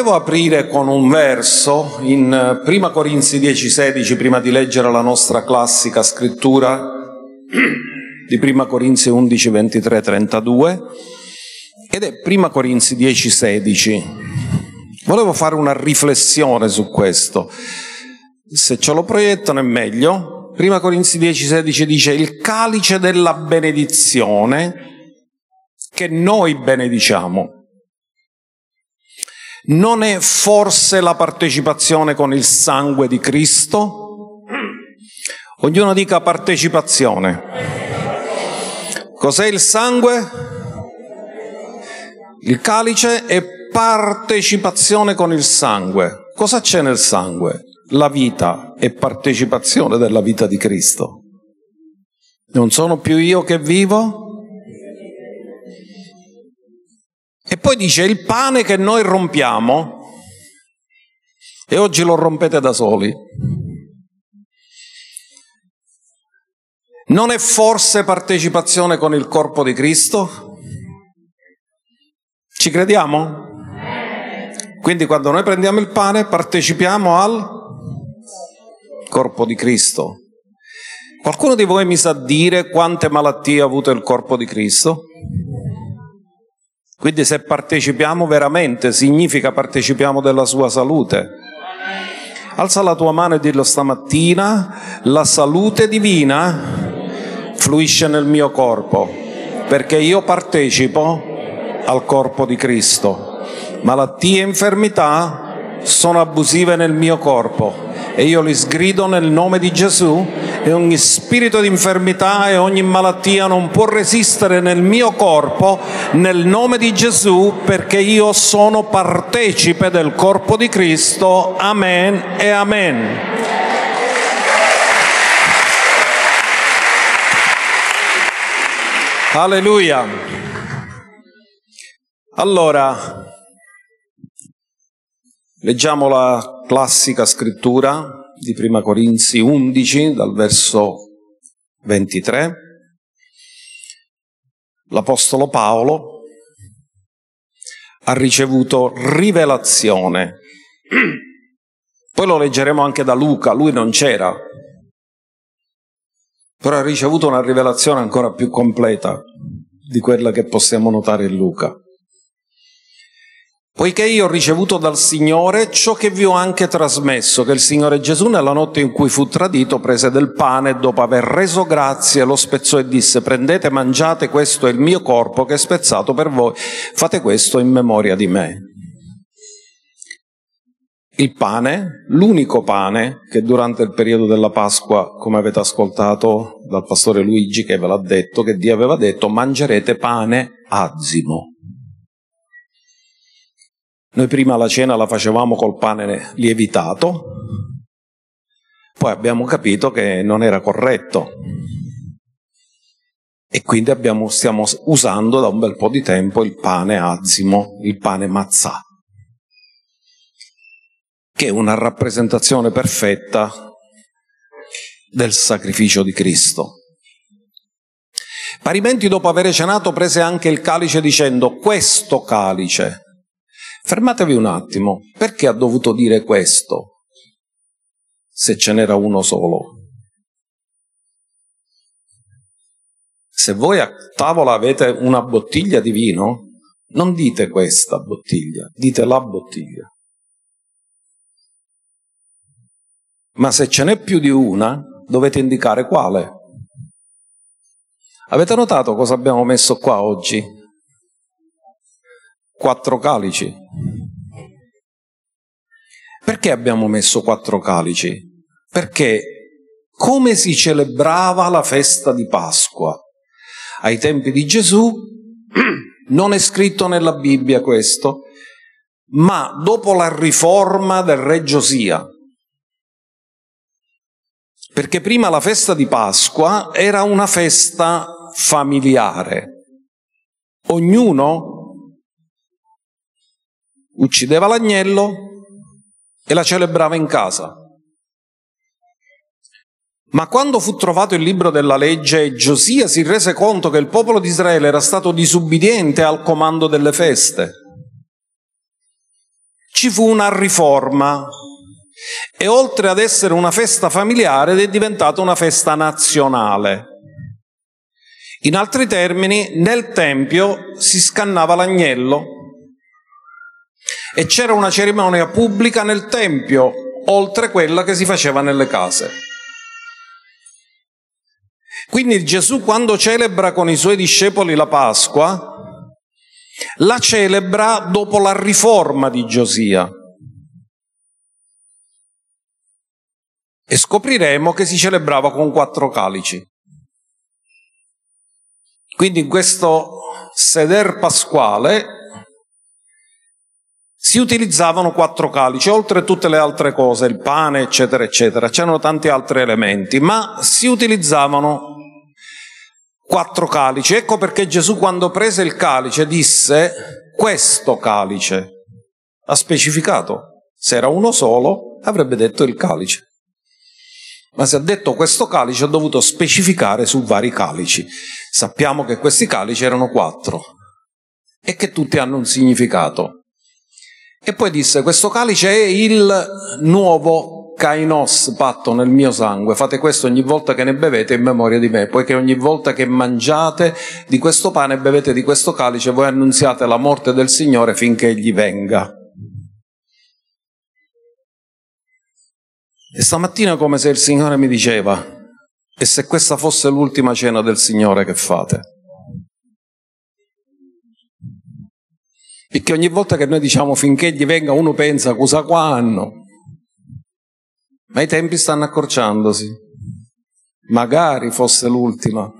volevo aprire con un verso in 1 Corinzi 10:16 prima di leggere la nostra classica scrittura di 1 Corinzi 11, 23, 32 ed è 1 Corinzi 10:16. Volevo fare una riflessione su questo. Se ce lo proiettano è meglio. 1 Corinzi 10:16 dice il calice della benedizione che noi benediciamo non è forse la partecipazione con il sangue di Cristo? Ognuno dica partecipazione. Cos'è il sangue? Il calice è partecipazione con il sangue. Cosa c'è nel sangue? La vita è partecipazione della vita di Cristo. Non sono più io che vivo, E poi dice il pane che noi rompiamo, e oggi lo rompete da soli, non è forse partecipazione con il corpo di Cristo? Ci crediamo? Quindi quando noi prendiamo il pane partecipiamo al corpo di Cristo. Qualcuno di voi mi sa dire quante malattie ha avuto il corpo di Cristo? Quindi se partecipiamo veramente significa partecipiamo della sua salute. Alza la tua mano e dillo stamattina, la salute divina fluisce nel mio corpo, perché io partecipo al corpo di Cristo. Malattie e infermità sono abusive nel mio corpo e io li sgrido nel nome di Gesù e ogni spirito di infermità e ogni malattia non può resistere nel mio corpo nel nome di Gesù perché io sono partecipe del corpo di Cristo. Amen e amen. Alleluia. Allora, Leggiamo la classica scrittura di Prima Corinzi 11 dal verso 23. L'Apostolo Paolo ha ricevuto rivelazione. Poi lo leggeremo anche da Luca, lui non c'era, però ha ricevuto una rivelazione ancora più completa di quella che possiamo notare in Luca poiché io ho ricevuto dal Signore ciò che vi ho anche trasmesso, che il Signore Gesù nella notte in cui fu tradito prese del pane e dopo aver reso grazie lo spezzò e disse prendete, mangiate, questo è il mio corpo che è spezzato per voi, fate questo in memoria di me. Il pane, l'unico pane che durante il periodo della Pasqua, come avete ascoltato dal pastore Luigi che ve l'ha detto, che Dio aveva detto, mangerete pane azimo. Noi prima la cena la facevamo col pane lievitato, poi abbiamo capito che non era corretto e quindi abbiamo, stiamo usando da un bel po' di tempo il pane azimo, il pane mazzà, che è una rappresentazione perfetta del sacrificio di Cristo. Parimenti dopo aver cenato prese anche il calice dicendo questo calice Fermatevi un attimo, perché ha dovuto dire questo se ce n'era uno solo? Se voi a tavola avete una bottiglia di vino, non dite questa bottiglia, dite la bottiglia. Ma se ce n'è più di una, dovete indicare quale. Avete notato cosa abbiamo messo qua oggi? quattro calici. Perché abbiamo messo quattro calici? Perché come si celebrava la festa di Pasqua ai tempi di Gesù, non è scritto nella Bibbia questo, ma dopo la riforma del re Giosia. Perché prima la festa di Pasqua era una festa familiare. Ognuno uccideva l'agnello e la celebrava in casa. Ma quando fu trovato il libro della legge, Giosia si rese conto che il popolo di Israele era stato disubbidiente al comando delle feste. ci fu una riforma e oltre ad essere una festa familiare è diventata una festa nazionale. In altri termini, nel Tempio si scannava l'agnello e c'era una cerimonia pubblica nel Tempio, oltre quella che si faceva nelle case. Quindi Gesù quando celebra con i suoi discepoli la Pasqua, la celebra dopo la riforma di Giosia. E scopriremo che si celebrava con quattro calici. Quindi in questo seder pasquale si utilizzavano quattro calici, oltre a tutte le altre cose, il pane, eccetera, eccetera. C'erano tanti altri elementi, ma si utilizzavano quattro calici. Ecco perché Gesù quando prese il calice disse questo calice. Ha specificato. Se era uno solo avrebbe detto il calice. Ma se ha detto questo calice ha dovuto specificare su vari calici. Sappiamo che questi calici erano quattro e che tutti hanno un significato. E poi disse questo calice è il nuovo kainos patto nel mio sangue, fate questo ogni volta che ne bevete in memoria di me, poiché ogni volta che mangiate di questo pane e bevete di questo calice, voi annunziate la morte del Signore finché egli venga. E stamattina come se il Signore mi diceva, e se questa fosse l'ultima cena del Signore che fate? Perché ogni volta che noi diciamo finché egli venga uno pensa cosa quando? Ma i tempi stanno accorciandosi. Magari fosse l'ultima.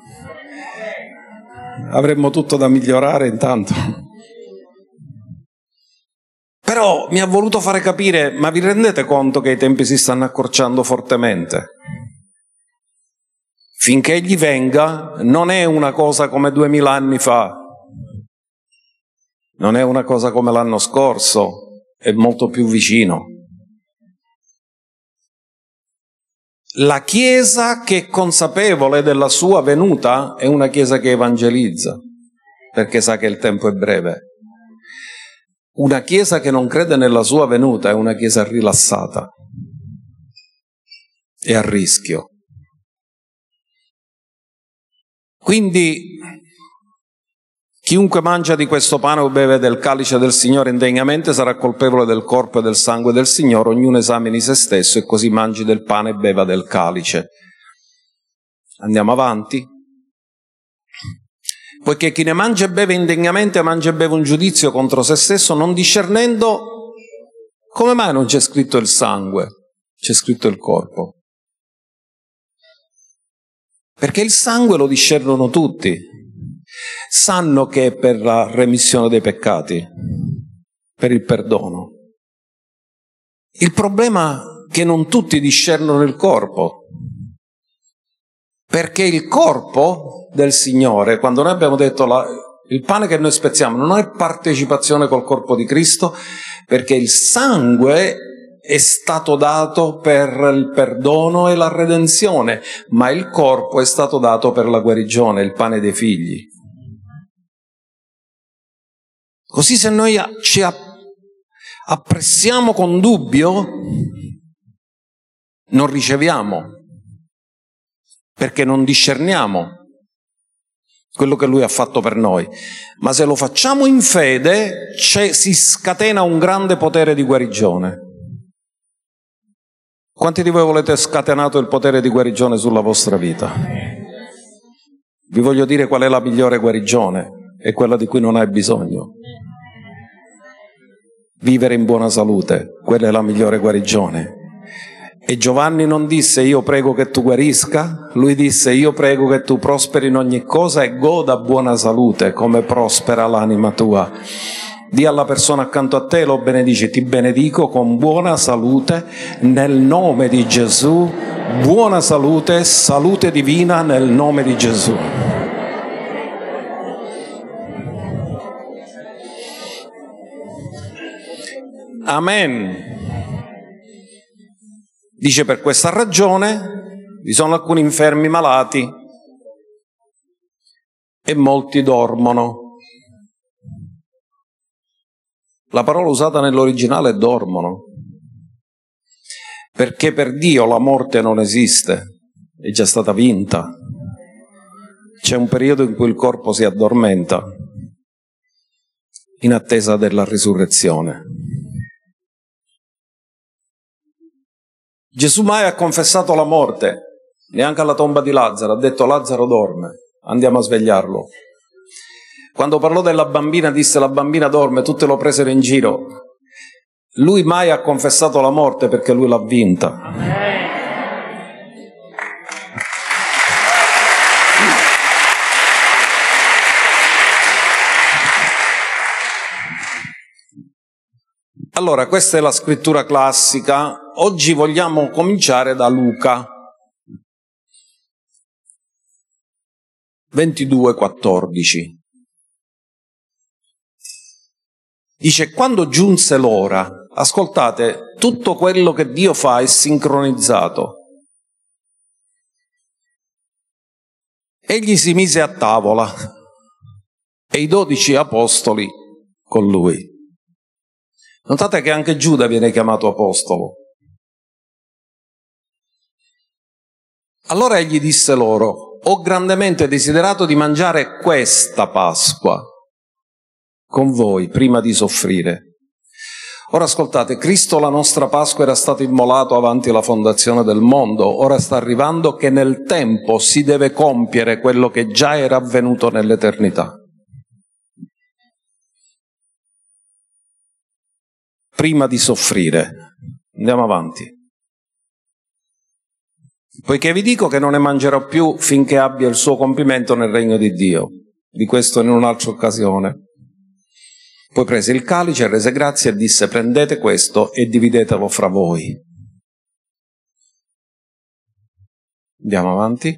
Avremmo tutto da migliorare intanto. Però mi ha voluto fare capire, ma vi rendete conto che i tempi si stanno accorciando fortemente? Finché egli venga non è una cosa come duemila anni fa, non è una cosa come l'anno scorso, è molto più vicino. La Chiesa che è consapevole della sua venuta è una Chiesa che evangelizza, perché sa che il tempo è breve. Una Chiesa che non crede nella sua venuta è una Chiesa rilassata e a rischio. Quindi Chiunque mangia di questo pane o beve del calice del Signore indegnamente sarà colpevole del corpo e del sangue del Signore, ognuno esamini se stesso e così mangi del pane e beva del calice. Andiamo avanti. Poiché chi ne mangia e beve indegnamente mangia e beve un giudizio contro se stesso, non discernendo come mai non c'è scritto il sangue, c'è scritto il corpo. Perché il sangue lo discernono tutti, sanno che è per la remissione dei peccati, per il perdono. Il problema è che non tutti discernono il corpo, perché il corpo del Signore, quando noi abbiamo detto la, il pane che noi spezziamo non è partecipazione col corpo di Cristo, perché il sangue è stato dato per il perdono e la redenzione, ma il corpo è stato dato per la guarigione, il pane dei figli. Così se noi ci appressiamo con dubbio, non riceviamo, perché non discerniamo quello che Lui ha fatto per noi. Ma se lo facciamo in fede, si scatena un grande potere di guarigione. Quanti di voi volete scatenato il potere di guarigione sulla vostra vita? Vi voglio dire qual è la migliore guarigione è quella di cui non hai bisogno. Vivere in buona salute, quella è la migliore guarigione. E Giovanni non disse io prego che tu guarisca, lui disse io prego che tu prosperi in ogni cosa e goda buona salute come prospera l'anima tua. Dì alla persona accanto a te, lo benedici, ti benedico con buona salute nel nome di Gesù, buona salute, salute divina nel nome di Gesù. Amen. Dice per questa ragione vi sono alcuni infermi malati e molti dormono. La parola usata nell'originale è dormono. Perché per Dio la morte non esiste, è già stata vinta. C'è un periodo in cui il corpo si addormenta in attesa della risurrezione. Gesù mai ha confessato la morte, neanche alla tomba di Lazzaro, ha detto Lazzaro dorme, andiamo a svegliarlo. Quando parlò della bambina disse la bambina dorme, tutte lo presero in giro. Lui mai ha confessato la morte perché lui l'ha vinta. Allora, questa è la scrittura classica. Oggi vogliamo cominciare da Luca 22:14. Dice, quando giunse l'ora, ascoltate, tutto quello che Dio fa è sincronizzato. Egli si mise a tavola e i dodici apostoli con lui. Notate che anche Giuda viene chiamato apostolo. Allora egli disse loro, ho grandemente desiderato di mangiare questa Pasqua con voi prima di soffrire. Ora ascoltate, Cristo la nostra Pasqua era stato immolato avanti la fondazione del mondo, ora sta arrivando che nel tempo si deve compiere quello che già era avvenuto nell'eternità. Prima di soffrire. Andiamo avanti. Poiché vi dico che non ne mangerò più finché abbia il suo compimento nel regno di Dio. Di questo in un'altra occasione. Poi prese il calice, rese grazie e disse prendete questo e dividetelo fra voi. Andiamo avanti.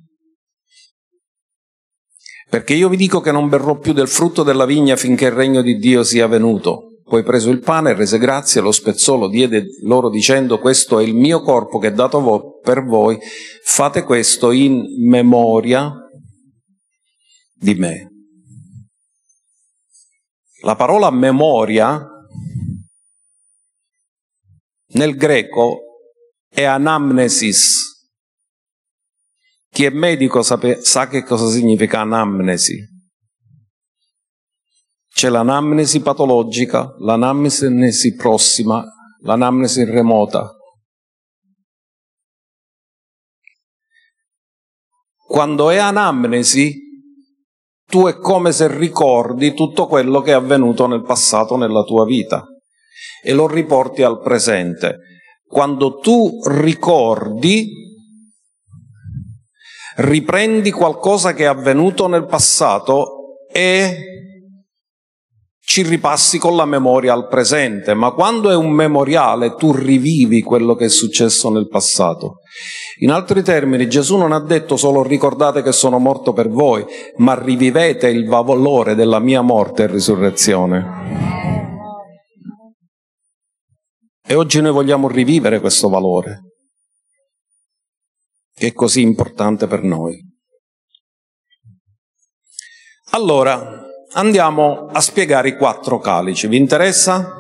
Perché io vi dico che non berrò più del frutto della vigna finché il regno di Dio sia venuto. Poi preso il pane, rese grazie, lo spezzò, lo diede loro dicendo questo è il mio corpo che è dato per voi, fate questo in memoria di me. La parola memoria nel greco è anamnesis. Chi è medico sa che cosa significa anamnesi. C'è l'anamnesi patologica, l'anamnesi prossima, l'anamnesi remota. Quando è anamnesi tu è come se ricordi tutto quello che è avvenuto nel passato nella tua vita e lo riporti al presente. Quando tu ricordi, riprendi qualcosa che è avvenuto nel passato e ci ripassi con la memoria al presente, ma quando è un memoriale tu rivivi quello che è successo nel passato. In altri termini, Gesù non ha detto solo ricordate che sono morto per voi, ma rivivete il valore della mia morte e risurrezione. E oggi noi vogliamo rivivere questo valore, che è così importante per noi. Allora, andiamo a spiegare i quattro calici. Vi interessa?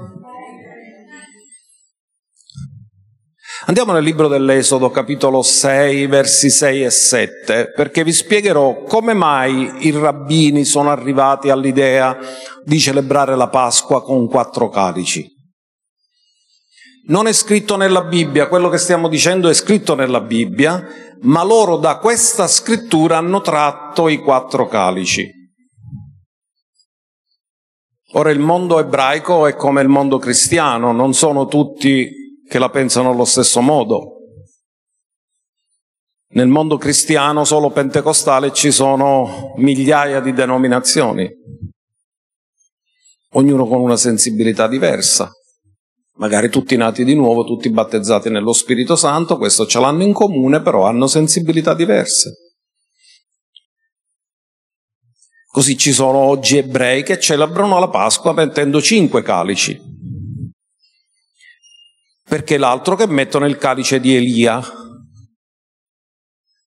Andiamo nel libro dell'Esodo, capitolo 6, versi 6 e 7, perché vi spiegherò come mai i rabbini sono arrivati all'idea di celebrare la Pasqua con quattro calici. Non è scritto nella Bibbia, quello che stiamo dicendo è scritto nella Bibbia, ma loro da questa scrittura hanno tratto i quattro calici. Ora il mondo ebraico è come il mondo cristiano, non sono tutti che la pensano allo stesso modo. Nel mondo cristiano solo pentecostale ci sono migliaia di denominazioni, ognuno con una sensibilità diversa, magari tutti nati di nuovo, tutti battezzati nello Spirito Santo, questo ce l'hanno in comune, però hanno sensibilità diverse. Così ci sono oggi ebrei che celebrano la Pasqua mettendo cinque calici perché l'altro che mettono il calice di Elia,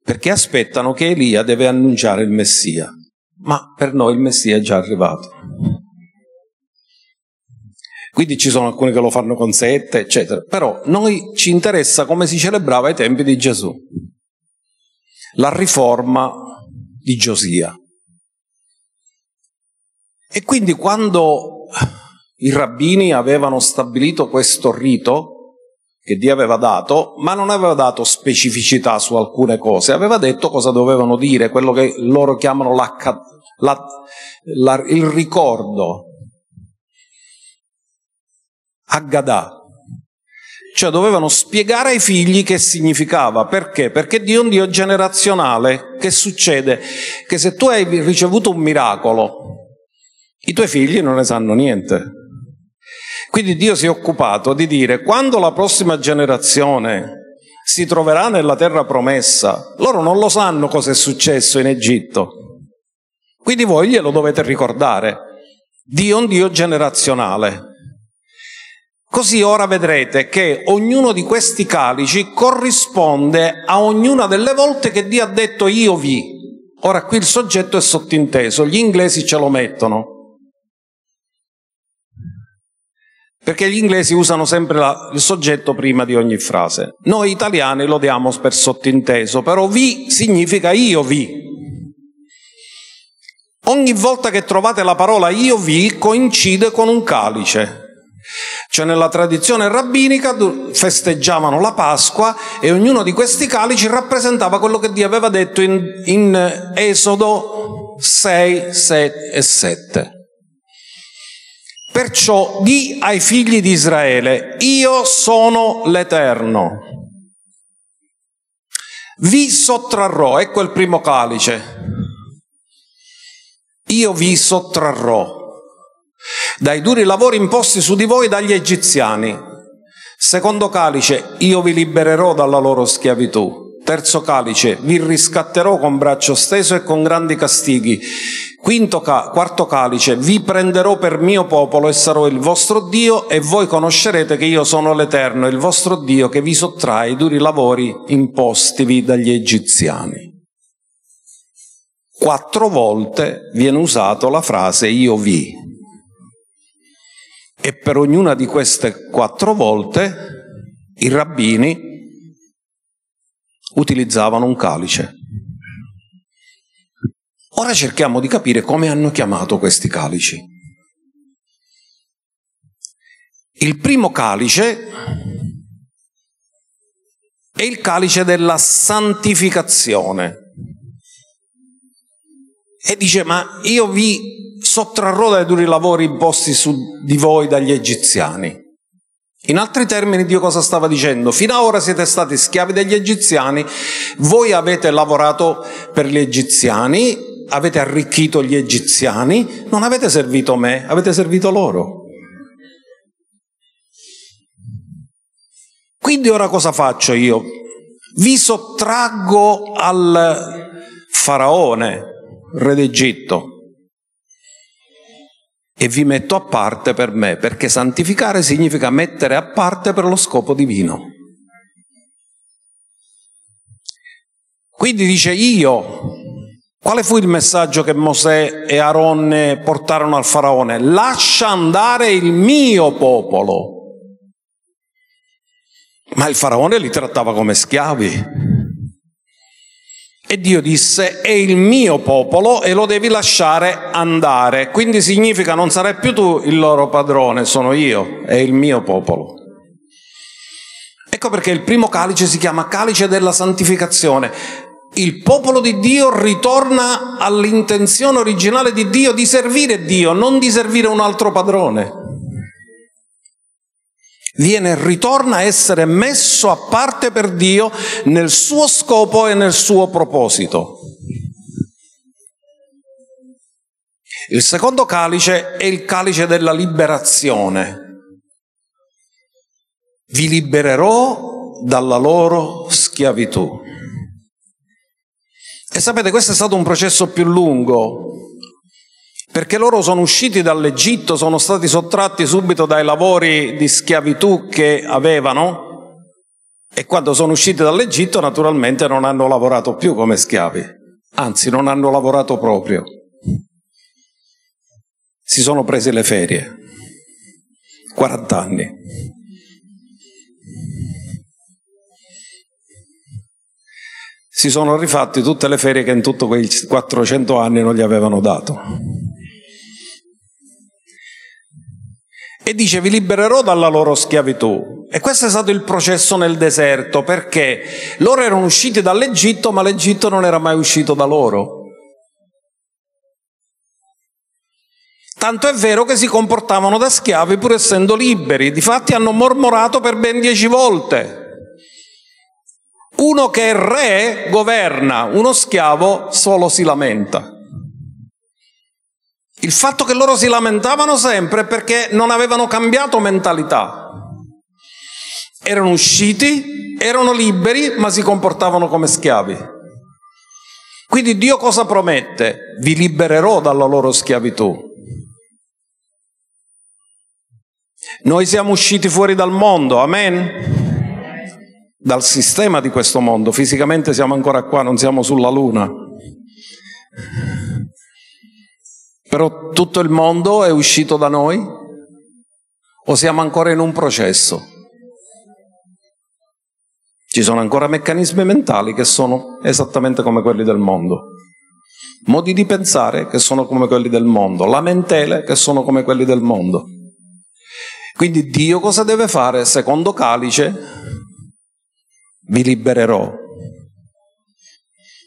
perché aspettano che Elia deve annunciare il Messia, ma per noi il Messia è già arrivato. Quindi ci sono alcuni che lo fanno con sette, eccetera. Però noi ci interessa come si celebrava ai tempi di Gesù. La riforma di Giosia. E quindi quando i rabbini avevano stabilito questo rito che Dio aveva dato, ma non aveva dato specificità su alcune cose, aveva detto cosa dovevano dire, quello che loro chiamano la, la, la, il ricordo. Aggadà. Cioè dovevano spiegare ai figli che significava. Perché? Perché Dio è un Dio generazionale. Che succede? Che se tu hai ricevuto un miracolo, i tuoi figli non ne sanno niente. Quindi Dio si è occupato di dire quando la prossima generazione si troverà nella terra promessa, loro non lo sanno cosa è successo in Egitto. Quindi voi glielo dovete ricordare. Dio è un Dio generazionale. Così ora vedrete che ognuno di questi calici corrisponde a ognuna delle volte che Dio ha detto io vi. Ora qui il soggetto è sottinteso, gli inglesi ce lo mettono. Perché gli inglesi usano sempre la, il soggetto prima di ogni frase. Noi italiani lo diamo per sottinteso, però vi significa io vi. Ogni volta che trovate la parola io vi coincide con un calice. Cioè nella tradizione rabbinica festeggiavano la Pasqua e ognuno di questi calici rappresentava quello che Dio aveva detto in, in Esodo 6, 7 e 7. Perciò di ai figli di Israele, io sono l'Eterno. Vi sottrarrò, ecco il primo calice. Io vi sottrarrò dai duri lavori imposti su di voi dagli egiziani. Secondo calice, io vi libererò dalla loro schiavitù. Terzo calice, vi riscatterò con braccio steso e con grandi castighi. Quinto ca- quarto calice, vi prenderò per mio popolo e sarò il vostro Dio e voi conoscerete che io sono l'Eterno, il vostro Dio che vi sottrae i duri lavori impostivi dagli egiziani. Quattro volte viene usato la frase io vi. E per ognuna di queste quattro volte i rabbini utilizzavano un calice. Ora cerchiamo di capire come hanno chiamato questi calici. Il primo calice è il calice della santificazione. E dice, ma io vi sottrarrò dai duri lavori imposti su di voi dagli egiziani. In altri termini Dio cosa stava dicendo? Fino ad ora siete stati schiavi degli egiziani, voi avete lavorato per gli egiziani, avete arricchito gli egiziani, non avete servito me, avete servito loro. Quindi ora cosa faccio io? Vi sottraggo al faraone, re d'Egitto, e vi metto a parte per me, perché santificare significa mettere a parte per lo scopo divino. Quindi dice io quale fu il messaggio che Mosè e Aaron portarono al faraone? Lascia andare il mio popolo. Ma il faraone li trattava come schiavi. E Dio disse, è il mio popolo e lo devi lasciare andare. Quindi significa non sarai più tu il loro padrone, sono io, è il mio popolo. Ecco perché il primo calice si chiama calice della santificazione il popolo di Dio ritorna all'intenzione originale di Dio di servire Dio, non di servire un altro padrone. Viene, ritorna a essere messo a parte per Dio nel suo scopo e nel suo proposito. Il secondo calice è il calice della liberazione. Vi libererò dalla loro schiavitù. E sapete, questo è stato un processo più lungo, perché loro sono usciti dall'Egitto, sono stati sottratti subito dai lavori di schiavitù che avevano e quando sono usciti dall'Egitto naturalmente non hanno lavorato più come schiavi, anzi non hanno lavorato proprio. Si sono presi le ferie. 40 anni. Si sono rifatti tutte le ferie che in tutti quei 400 anni non gli avevano dato. Dice vi libererò dalla loro schiavitù. E questo è stato il processo nel deserto, perché loro erano usciti dall'Egitto, ma l'Egitto non era mai uscito da loro. Tanto è vero che si comportavano da schiavi pur essendo liberi, difatti hanno mormorato per ben dieci volte. Uno che è re governa, uno schiavo solo si lamenta. Il fatto che loro si lamentavano sempre è perché non avevano cambiato mentalità. Erano usciti, erano liberi, ma si comportavano come schiavi. Quindi Dio cosa promette? Vi libererò dalla loro schiavitù. Noi siamo usciti fuori dal mondo, amen? Dal sistema di questo mondo. Fisicamente siamo ancora qua, non siamo sulla luna. Però tutto il mondo è uscito da noi? O siamo ancora in un processo? Ci sono ancora meccanismi mentali che sono esattamente come quelli del mondo, modi di pensare che sono come quelli del mondo, lamentele che sono come quelli del mondo. Quindi Dio cosa deve fare? Secondo calice, vi libererò.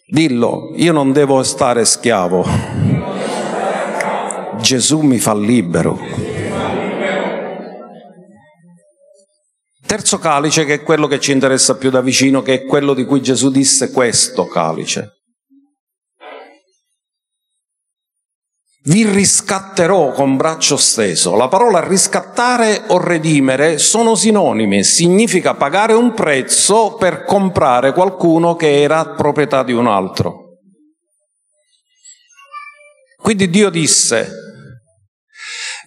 Dillo, io non devo stare schiavo Gesù mi fa libero. Terzo calice, che è quello che ci interessa più da vicino, che è quello di cui Gesù disse questo calice. Vi riscatterò con braccio steso. La parola riscattare o redimere sono sinonimi, significa pagare un prezzo per comprare qualcuno che era proprietà di un altro. Quindi Dio disse,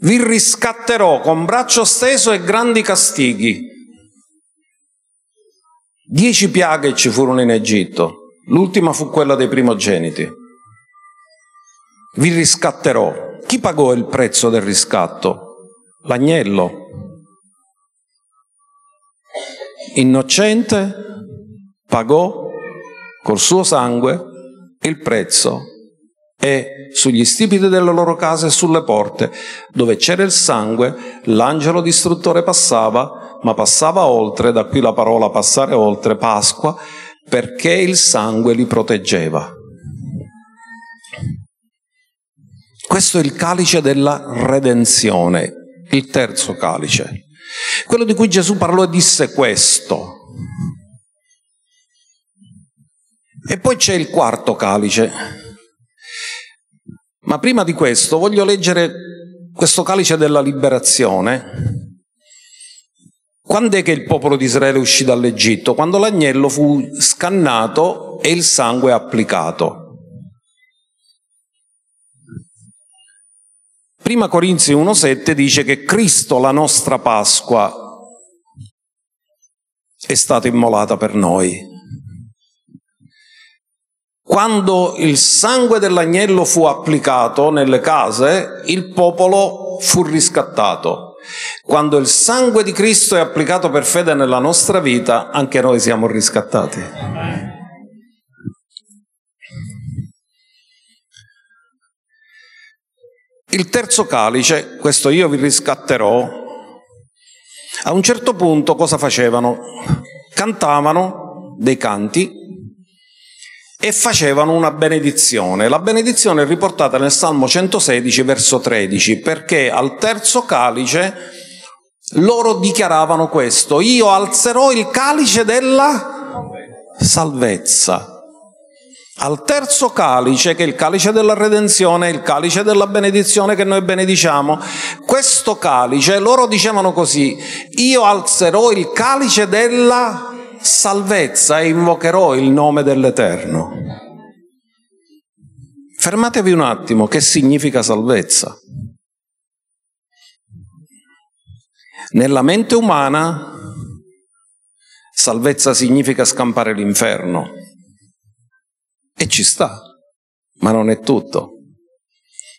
vi riscatterò con braccio steso e grandi castighi. Dieci piaghe ci furono in Egitto, l'ultima fu quella dei primogeniti. Vi riscatterò. Chi pagò il prezzo del riscatto? L'agnello. Innocente pagò col suo sangue il prezzo e sugli stipiti delle loro case e sulle porte, dove c'era il sangue, l'angelo distruttore passava, ma passava oltre, da qui la parola passare oltre, Pasqua, perché il sangue li proteggeva. Questo è il calice della redenzione, il terzo calice. Quello di cui Gesù parlò e disse questo. E poi c'è il quarto calice, ma prima di questo voglio leggere questo calice della liberazione. Quando è che il popolo di Israele uscì dall'Egitto? Quando l'agnello fu scannato e il sangue applicato. Prima Corinzi 1,7 dice che Cristo, la nostra Pasqua, è stata immolata per noi. Quando il sangue dell'agnello fu applicato nelle case, il popolo fu riscattato. Quando il sangue di Cristo è applicato per fede nella nostra vita, anche noi siamo riscattati. Il terzo calice, questo io vi riscatterò, a un certo punto cosa facevano? Cantavano dei canti e facevano una benedizione. La benedizione è riportata nel Salmo 116, verso 13, perché al terzo calice loro dichiaravano questo, io alzerò il calice della salvezza. Al terzo calice, che è il calice della redenzione, il calice della benedizione che noi benediciamo, questo calice, loro dicevano così, io alzerò il calice della salvezza e invocherò il nome dell'Eterno. Fermatevi un attimo, che significa salvezza? Nella mente umana salvezza significa scampare l'inferno e ci sta, ma non è tutto.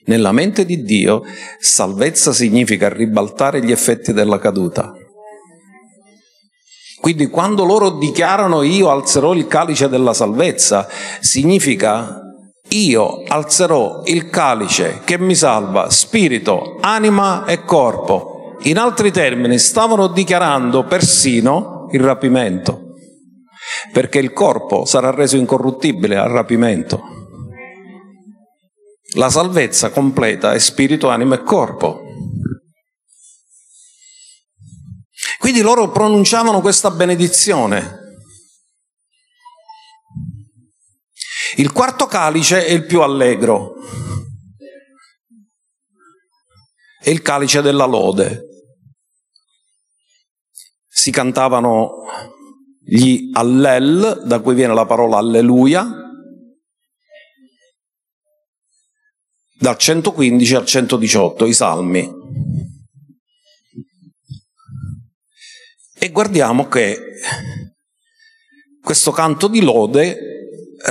Nella mente di Dio salvezza significa ribaltare gli effetti della caduta. Quindi quando loro dichiarano io alzerò il calice della salvezza, significa io alzerò il calice che mi salva spirito, anima e corpo. In altri termini, stavano dichiarando persino il rapimento, perché il corpo sarà reso incorruttibile al rapimento. La salvezza completa è spirito, anima e corpo. Quindi loro pronunciavano questa benedizione. Il quarto calice è il più allegro, è il calice della lode. Si cantavano gli allel, da cui viene la parola alleluia, dal 115 al 118, i salmi. E guardiamo che questo canto di lode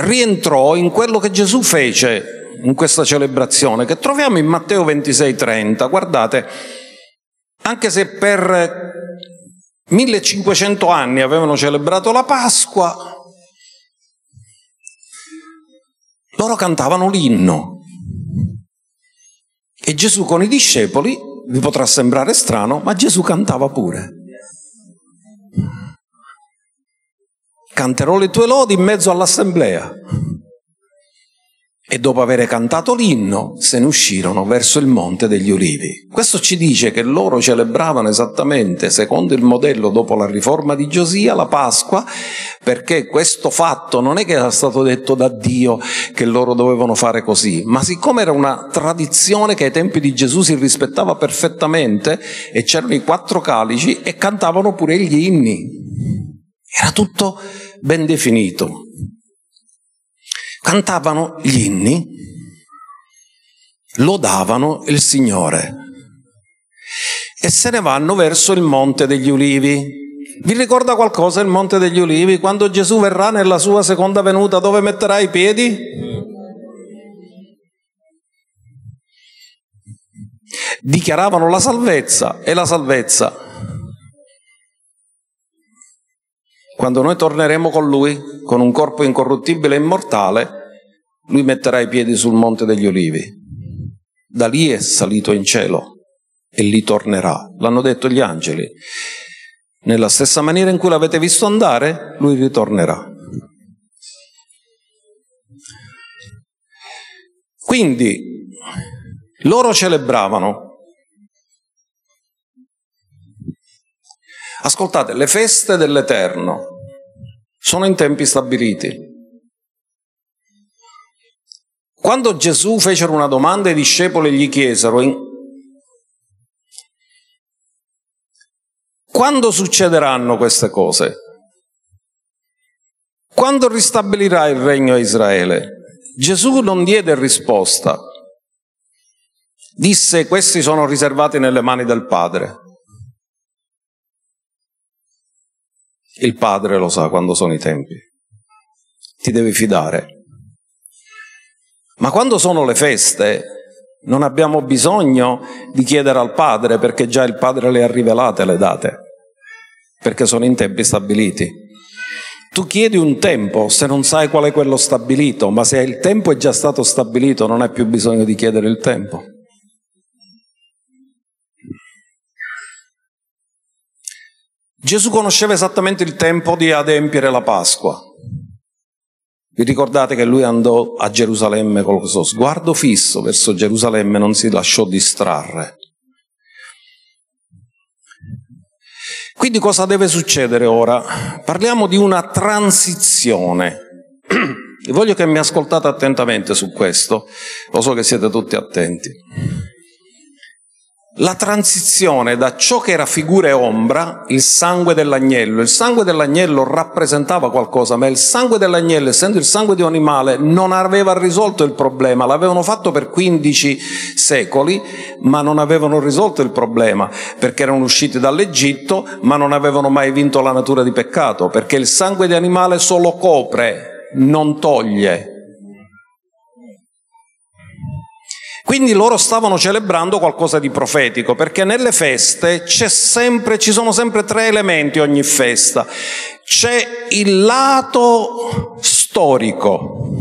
rientrò in quello che Gesù fece in questa celebrazione, che troviamo in Matteo 26:30. Guardate, anche se per 1500 anni avevano celebrato la Pasqua, loro cantavano l'inno. E Gesù con i discepoli, vi potrà sembrare strano, ma Gesù cantava pure. Canterò le tue lodi in mezzo all'assemblea. E dopo aver cantato l'inno, se ne uscirono verso il monte degli ulivi. Questo ci dice che loro celebravano esattamente, secondo il modello dopo la riforma di Giosia, la Pasqua, perché questo fatto non è che era stato detto da Dio che loro dovevano fare così, ma siccome era una tradizione che ai tempi di Gesù si rispettava perfettamente, e c'erano i quattro calici e cantavano pure gli inni. Era tutto ben definito. Cantavano gli inni, lodavano il Signore e se ne vanno verso il Monte degli Ulivi. Vi ricorda qualcosa il Monte degli Ulivi? Quando Gesù verrà nella sua seconda venuta, dove metterà i piedi? Dichiaravano la salvezza e la salvezza Quando noi torneremo con Lui, con un corpo incorruttibile e immortale, Lui metterà i piedi sul Monte degli Olivi. Da lì è salito in cielo e lì tornerà. L'hanno detto gli angeli. Nella stessa maniera in cui l'avete visto andare, Lui ritornerà. Quindi loro celebravano Ascoltate, le feste dell'Eterno sono in tempi stabiliti. Quando Gesù fecero una domanda i discepoli gli chiesero quando succederanno queste cose? Quando ristabilirà il regno a Israele? Gesù non diede risposta. Disse questi sono riservati nelle mani del Padre. Il padre lo sa quando sono i tempi. Ti devi fidare. Ma quando sono le feste, non abbiamo bisogno di chiedere al padre perché già il padre le ha rivelate le date, perché sono in tempi stabiliti. Tu chiedi un tempo se non sai qual è quello stabilito, ma se il tempo è già stato stabilito non hai più bisogno di chiedere il tempo. Gesù conosceva esattamente il tempo di adempiere la Pasqua. Vi ricordate che lui andò a Gerusalemme con questo sguardo fisso verso Gerusalemme, non si lasciò distrarre. Quindi cosa deve succedere ora? Parliamo di una transizione. E voglio che mi ascoltate attentamente su questo, lo so che siete tutti attenti la transizione da ciò che era figura e ombra, il sangue dell'agnello. Il sangue dell'agnello rappresentava qualcosa, ma il sangue dell'agnello, essendo il sangue di un animale, non aveva risolto il problema. L'avevano fatto per 15 secoli, ma non avevano risolto il problema, perché erano usciti dall'Egitto, ma non avevano mai vinto la natura di peccato, perché il sangue di animale solo copre, non toglie. Quindi loro stavano celebrando qualcosa di profetico, perché nelle feste sempre, ci sono sempre tre elementi ogni festa. C'è il lato storico.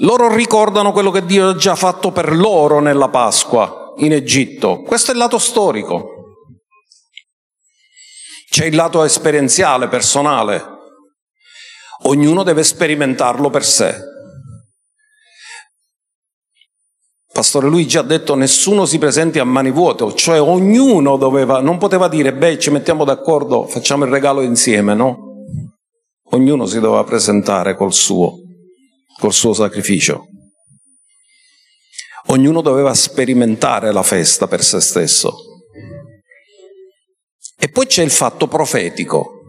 Loro ricordano quello che Dio ha già fatto per loro nella Pasqua in Egitto. Questo è il lato storico. C'è il lato esperienziale, personale. Ognuno deve sperimentarlo per sé. Pastore Luigi ha detto nessuno si presenti a mani vuote, cioè ognuno doveva, non poteva dire beh ci mettiamo d'accordo, facciamo il regalo insieme, no? Ognuno si doveva presentare col suo, col suo sacrificio. Ognuno doveva sperimentare la festa per se stesso. E poi c'è il fatto profetico.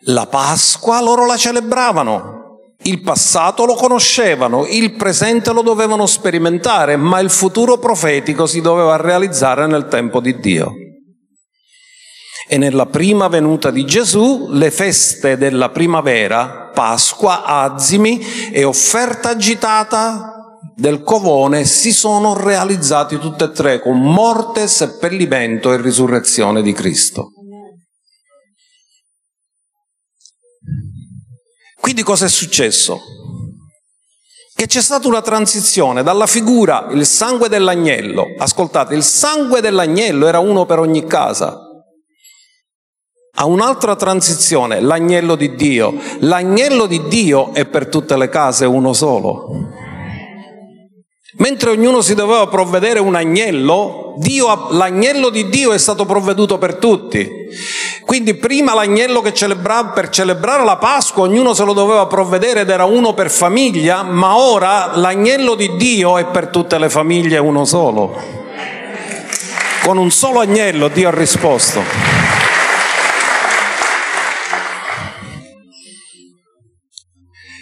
La Pasqua loro la celebravano, il passato lo conoscevano, il presente lo dovevano sperimentare, ma il futuro profetico si doveva realizzare nel tempo di Dio. E nella prima venuta di Gesù, le feste della primavera, Pasqua, Azimi e offerta agitata del covone si sono realizzati tutte e tre con morte, seppellimento e risurrezione di Cristo. Quindi cosa è successo? Che c'è stata una transizione dalla figura, il sangue dell'agnello, ascoltate, il sangue dell'agnello era uno per ogni casa, a un'altra transizione, l'agnello di Dio. L'agnello di Dio è per tutte le case uno solo. Mentre ognuno si doveva provvedere un agnello, Dio, l'agnello di Dio è stato provveduto per tutti. Quindi prima l'agnello che celebrava per celebrare la Pasqua, ognuno se lo doveva provvedere ed era uno per famiglia, ma ora l'agnello di Dio è per tutte le famiglie uno solo. Con un solo agnello Dio ha risposto.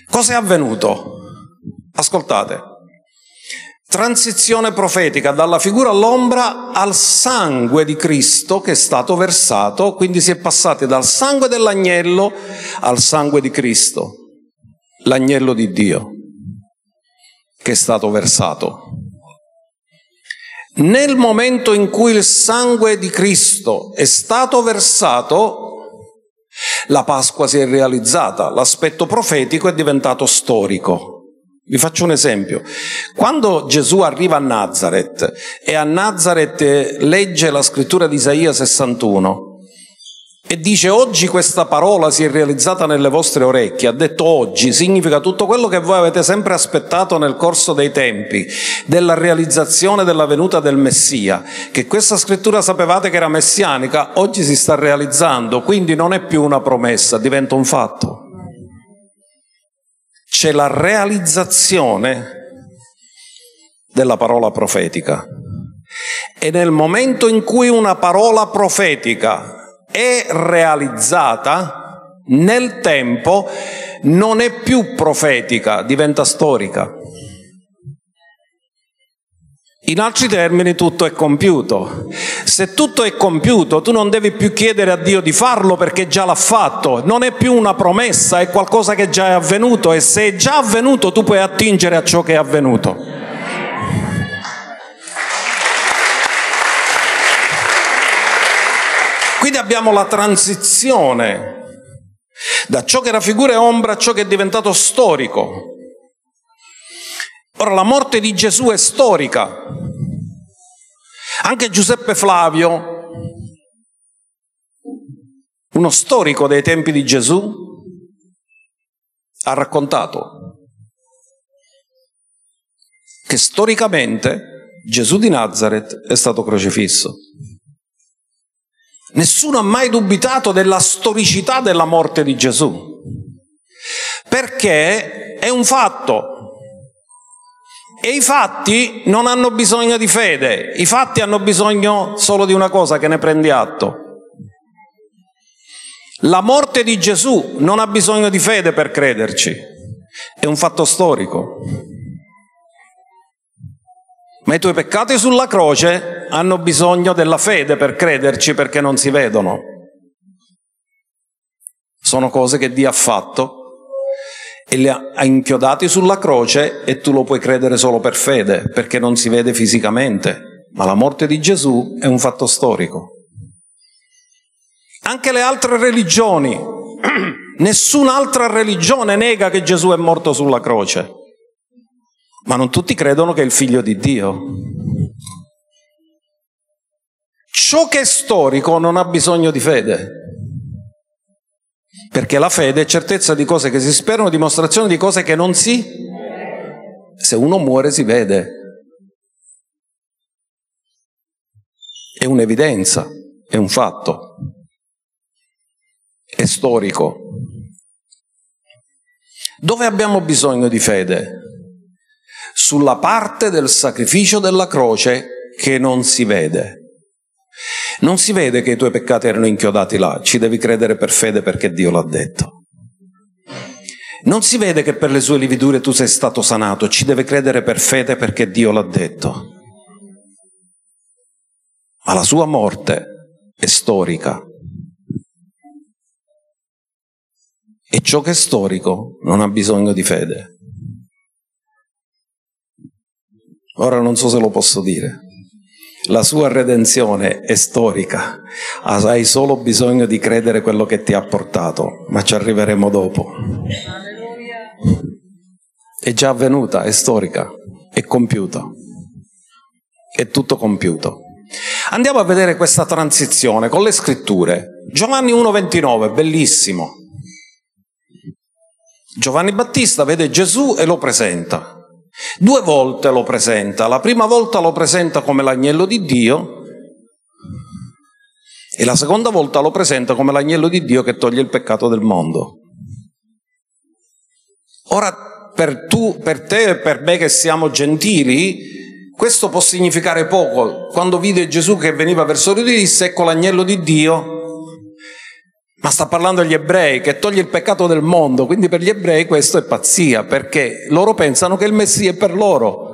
Cosa è avvenuto? Ascoltate transizione profetica dalla figura all'ombra al sangue di Cristo che è stato versato, quindi si è passati dal sangue dell'agnello al sangue di Cristo, l'agnello di Dio che è stato versato. Nel momento in cui il sangue di Cristo è stato versato, la Pasqua si è realizzata, l'aspetto profetico è diventato storico. Vi faccio un esempio. Quando Gesù arriva a Nazareth e a Nazareth legge la scrittura di Isaia 61 e dice oggi questa parola si è realizzata nelle vostre orecchie, ha detto oggi, significa tutto quello che voi avete sempre aspettato nel corso dei tempi, della realizzazione della venuta del Messia, che questa scrittura sapevate che era messianica, oggi si sta realizzando, quindi non è più una promessa, diventa un fatto c'è la realizzazione della parola profetica. E nel momento in cui una parola profetica è realizzata, nel tempo non è più profetica, diventa storica. In altri termini tutto è compiuto. Se tutto è compiuto, tu non devi più chiedere a Dio di farlo perché già l'ha fatto. Non è più una promessa, è qualcosa che già è avvenuto e se è già avvenuto tu puoi attingere a ciò che è avvenuto. Quindi abbiamo la transizione da ciò che era figura e ombra a ciò che è diventato storico. Ora la morte di Gesù è storica. Anche Giuseppe Flavio, uno storico dei tempi di Gesù, ha raccontato che storicamente Gesù di Nazareth è stato crocifisso. Nessuno ha mai dubitato della storicità della morte di Gesù, perché è un fatto, e i fatti non hanno bisogno di fede, i fatti hanno bisogno solo di una cosa, che ne prendi atto. La morte di Gesù non ha bisogno di fede per crederci, è un fatto storico. Ma i tuoi peccati sulla croce hanno bisogno della fede per crederci perché non si vedono. Sono cose che Dio ha fatto e li ha inchiodati sulla croce e tu lo puoi credere solo per fede, perché non si vede fisicamente, ma la morte di Gesù è un fatto storico. Anche le altre religioni, nessun'altra religione nega che Gesù è morto sulla croce, ma non tutti credono che è il figlio di Dio. Ciò che è storico non ha bisogno di fede, perché la fede è certezza di cose che si sperano, dimostrazione di cose che non si... Se uno muore si vede. È un'evidenza, è un fatto, è storico. Dove abbiamo bisogno di fede? Sulla parte del sacrificio della croce che non si vede. Non si vede che i tuoi peccati erano inchiodati là, ci devi credere per fede perché Dio l'ha detto. Non si vede che per le sue lividure tu sei stato sanato, ci deve credere per fede perché Dio l'ha detto. Ma la sua morte è storica. E ciò che è storico non ha bisogno di fede. Ora non so se lo posso dire. La sua redenzione è storica, hai solo bisogno di credere quello che ti ha portato, ma ci arriveremo dopo. È già avvenuta, è storica, è compiuta, è tutto compiuto. Andiamo a vedere questa transizione con le scritture. Giovanni 1,29, bellissimo. Giovanni Battista vede Gesù e lo presenta. Due volte lo presenta, la prima volta lo presenta come l'agnello di Dio e la seconda volta lo presenta come l'agnello di Dio che toglie il peccato del mondo. Ora, per, tu, per te e per me che siamo gentili, questo può significare poco. Quando vide Gesù che veniva verso lui disse, ecco l'agnello di Dio ma sta parlando agli ebrei che toglie il peccato del mondo, quindi per gli ebrei questo è pazzia, perché loro pensano che il Messia è per loro.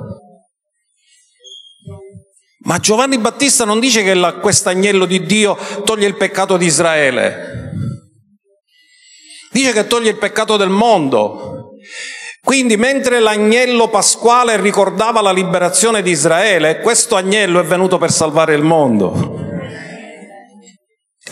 Ma Giovanni Battista non dice che questo agnello di Dio toglie il peccato di Israele, dice che toglie il peccato del mondo. Quindi mentre l'agnello pasquale ricordava la liberazione di Israele, questo agnello è venuto per salvare il mondo.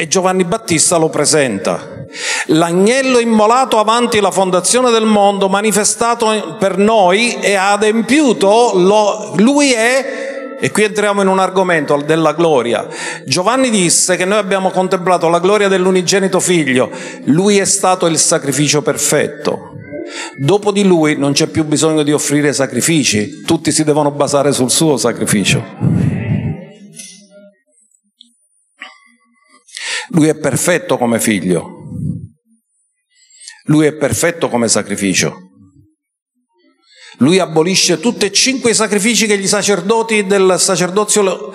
E Giovanni Battista lo presenta. L'agnello immolato avanti la fondazione del mondo, manifestato per noi e adempiuto, lo, lui è, e qui entriamo in un argomento della gloria. Giovanni disse che noi abbiamo contemplato la gloria dell'unigenito figlio, lui è stato il sacrificio perfetto. Dopo di lui non c'è più bisogno di offrire sacrifici, tutti si devono basare sul suo sacrificio. Lui è perfetto come figlio. Lui è perfetto come sacrificio. Lui abolisce tutti e cinque i sacrifici che gli sacerdoti del sacerdozio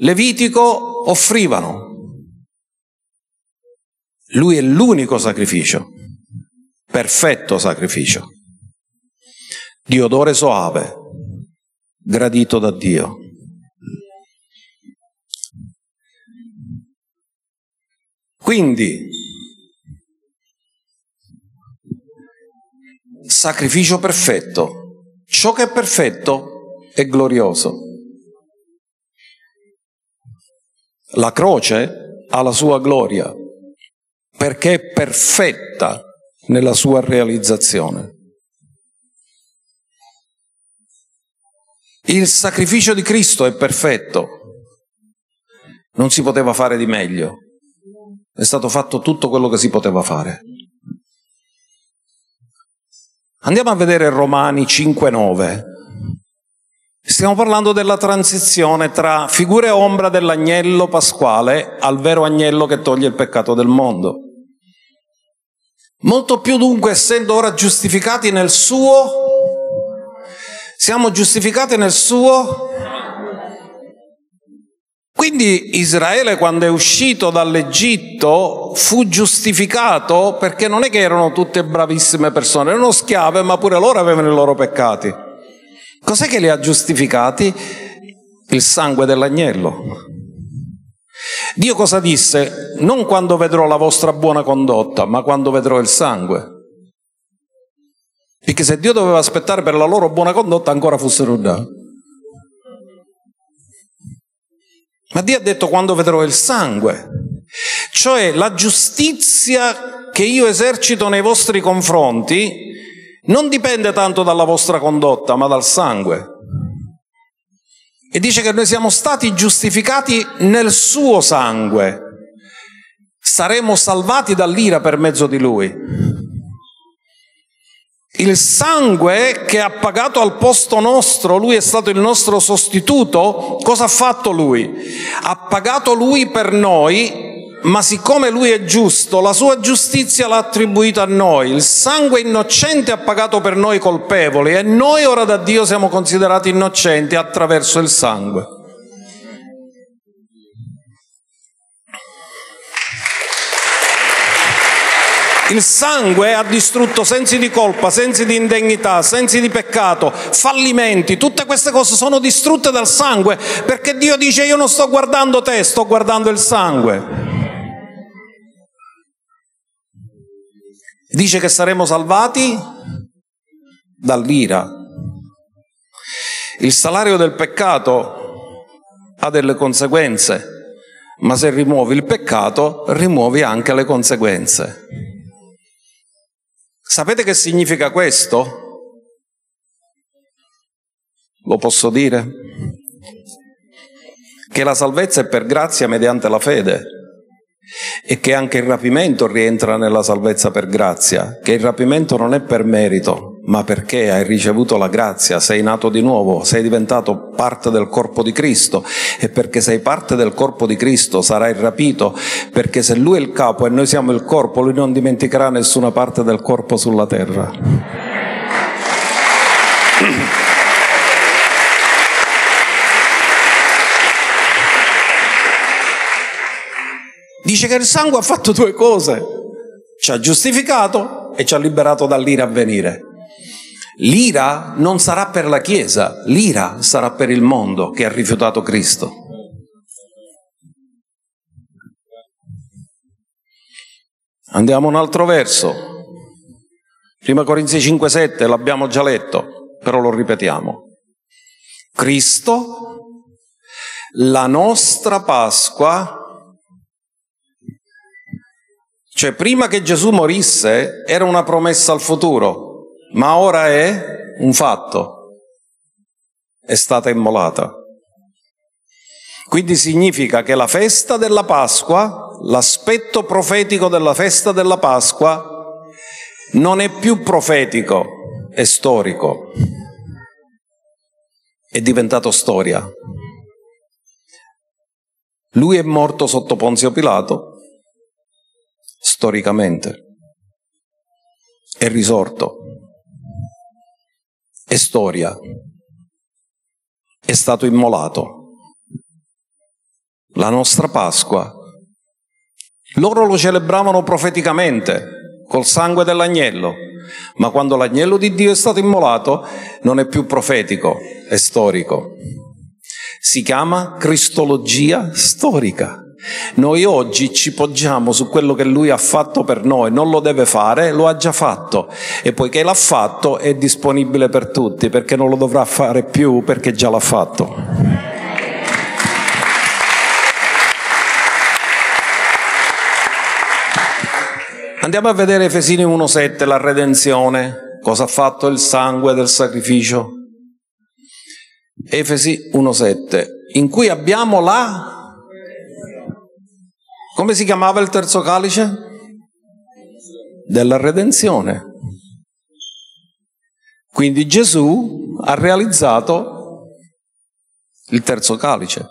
levitico offrivano. Lui è l'unico sacrificio, perfetto sacrificio, di odore soave, gradito da Dio. Quindi, sacrificio perfetto. Ciò che è perfetto è glorioso. La croce ha la sua gloria perché è perfetta nella sua realizzazione. Il sacrificio di Cristo è perfetto, non si poteva fare di meglio. È stato fatto tutto quello che si poteva fare. Andiamo a vedere Romani 5.9. Stiamo parlando della transizione tra figura e ombra dell'agnello pasquale al vero agnello che toglie il peccato del mondo. Molto più dunque essendo ora giustificati nel suo, siamo giustificati nel suo quindi Israele quando è uscito dall'Egitto fu giustificato perché non è che erano tutte bravissime persone, erano schiave ma pure loro avevano i loro peccati. Cos'è che li ha giustificati? Il sangue dell'agnello. Dio cosa disse? Non quando vedrò la vostra buona condotta, ma quando vedrò il sangue. Perché se Dio doveva aspettare per la loro buona condotta ancora fossero da. Ma Dio ha detto quando vedrò il sangue, cioè la giustizia che io esercito nei vostri confronti non dipende tanto dalla vostra condotta, ma dal sangue. E dice che noi siamo stati giustificati nel suo sangue, saremo salvati dall'ira per mezzo di lui. Il sangue che ha pagato al posto nostro, lui è stato il nostro sostituto, cosa ha fatto lui? Ha pagato lui per noi, ma siccome lui è giusto, la sua giustizia l'ha attribuita a noi. Il sangue innocente ha pagato per noi colpevoli e noi ora da Dio siamo considerati innocenti attraverso il sangue. Il sangue ha distrutto sensi di colpa, sensi di indegnità, sensi di peccato, fallimenti, tutte queste cose sono distrutte dal sangue perché Dio dice io non sto guardando te, sto guardando il sangue. Dice che saremo salvati dall'ira. Il salario del peccato ha delle conseguenze, ma se rimuovi il peccato rimuovi anche le conseguenze. Sapete che significa questo? Lo posso dire? Che la salvezza è per grazia mediante la fede e che anche il rapimento rientra nella salvezza per grazia, che il rapimento non è per merito, ma perché hai ricevuto la grazia, sei nato di nuovo, sei diventato parte del corpo di Cristo e perché sei parte del corpo di Cristo sarai rapito, perché se Lui è il capo e noi siamo il corpo, Lui non dimenticherà nessuna parte del corpo sulla terra. Dice che il sangue ha fatto due cose, ci ha giustificato e ci ha liberato dall'ira a venire. L'ira non sarà per la Chiesa, l'ira sarà per il mondo che ha rifiutato Cristo. Andiamo un altro verso. Prima Corinzi 5:7 l'abbiamo già letto, però lo ripetiamo. Cristo, la nostra Pasqua, cioè prima che Gesù morisse era una promessa al futuro, ma ora è un fatto, è stata immolata. Quindi significa che la festa della Pasqua, l'aspetto profetico della festa della Pasqua, non è più profetico, è storico. È diventato storia. Lui è morto sotto Ponzio Pilato, storicamente. È risorto è storia, è stato immolato. La nostra Pasqua. Loro lo celebravano profeticamente, col sangue dell'agnello, ma quando l'agnello di Dio è stato immolato non è più profetico, è storico. Si chiama cristologia storica. Noi oggi ci poggiamo su quello che lui ha fatto per noi, non lo deve fare, lo ha già fatto e poiché l'ha fatto è disponibile per tutti perché non lo dovrà fare più perché già l'ha fatto. Andiamo a vedere Efesini 1.7, la redenzione, cosa ha fatto il sangue del sacrificio. Efesi 1.7, in cui abbiamo la come si chiamava il terzo calice? Della redenzione. Quindi Gesù ha realizzato il terzo calice.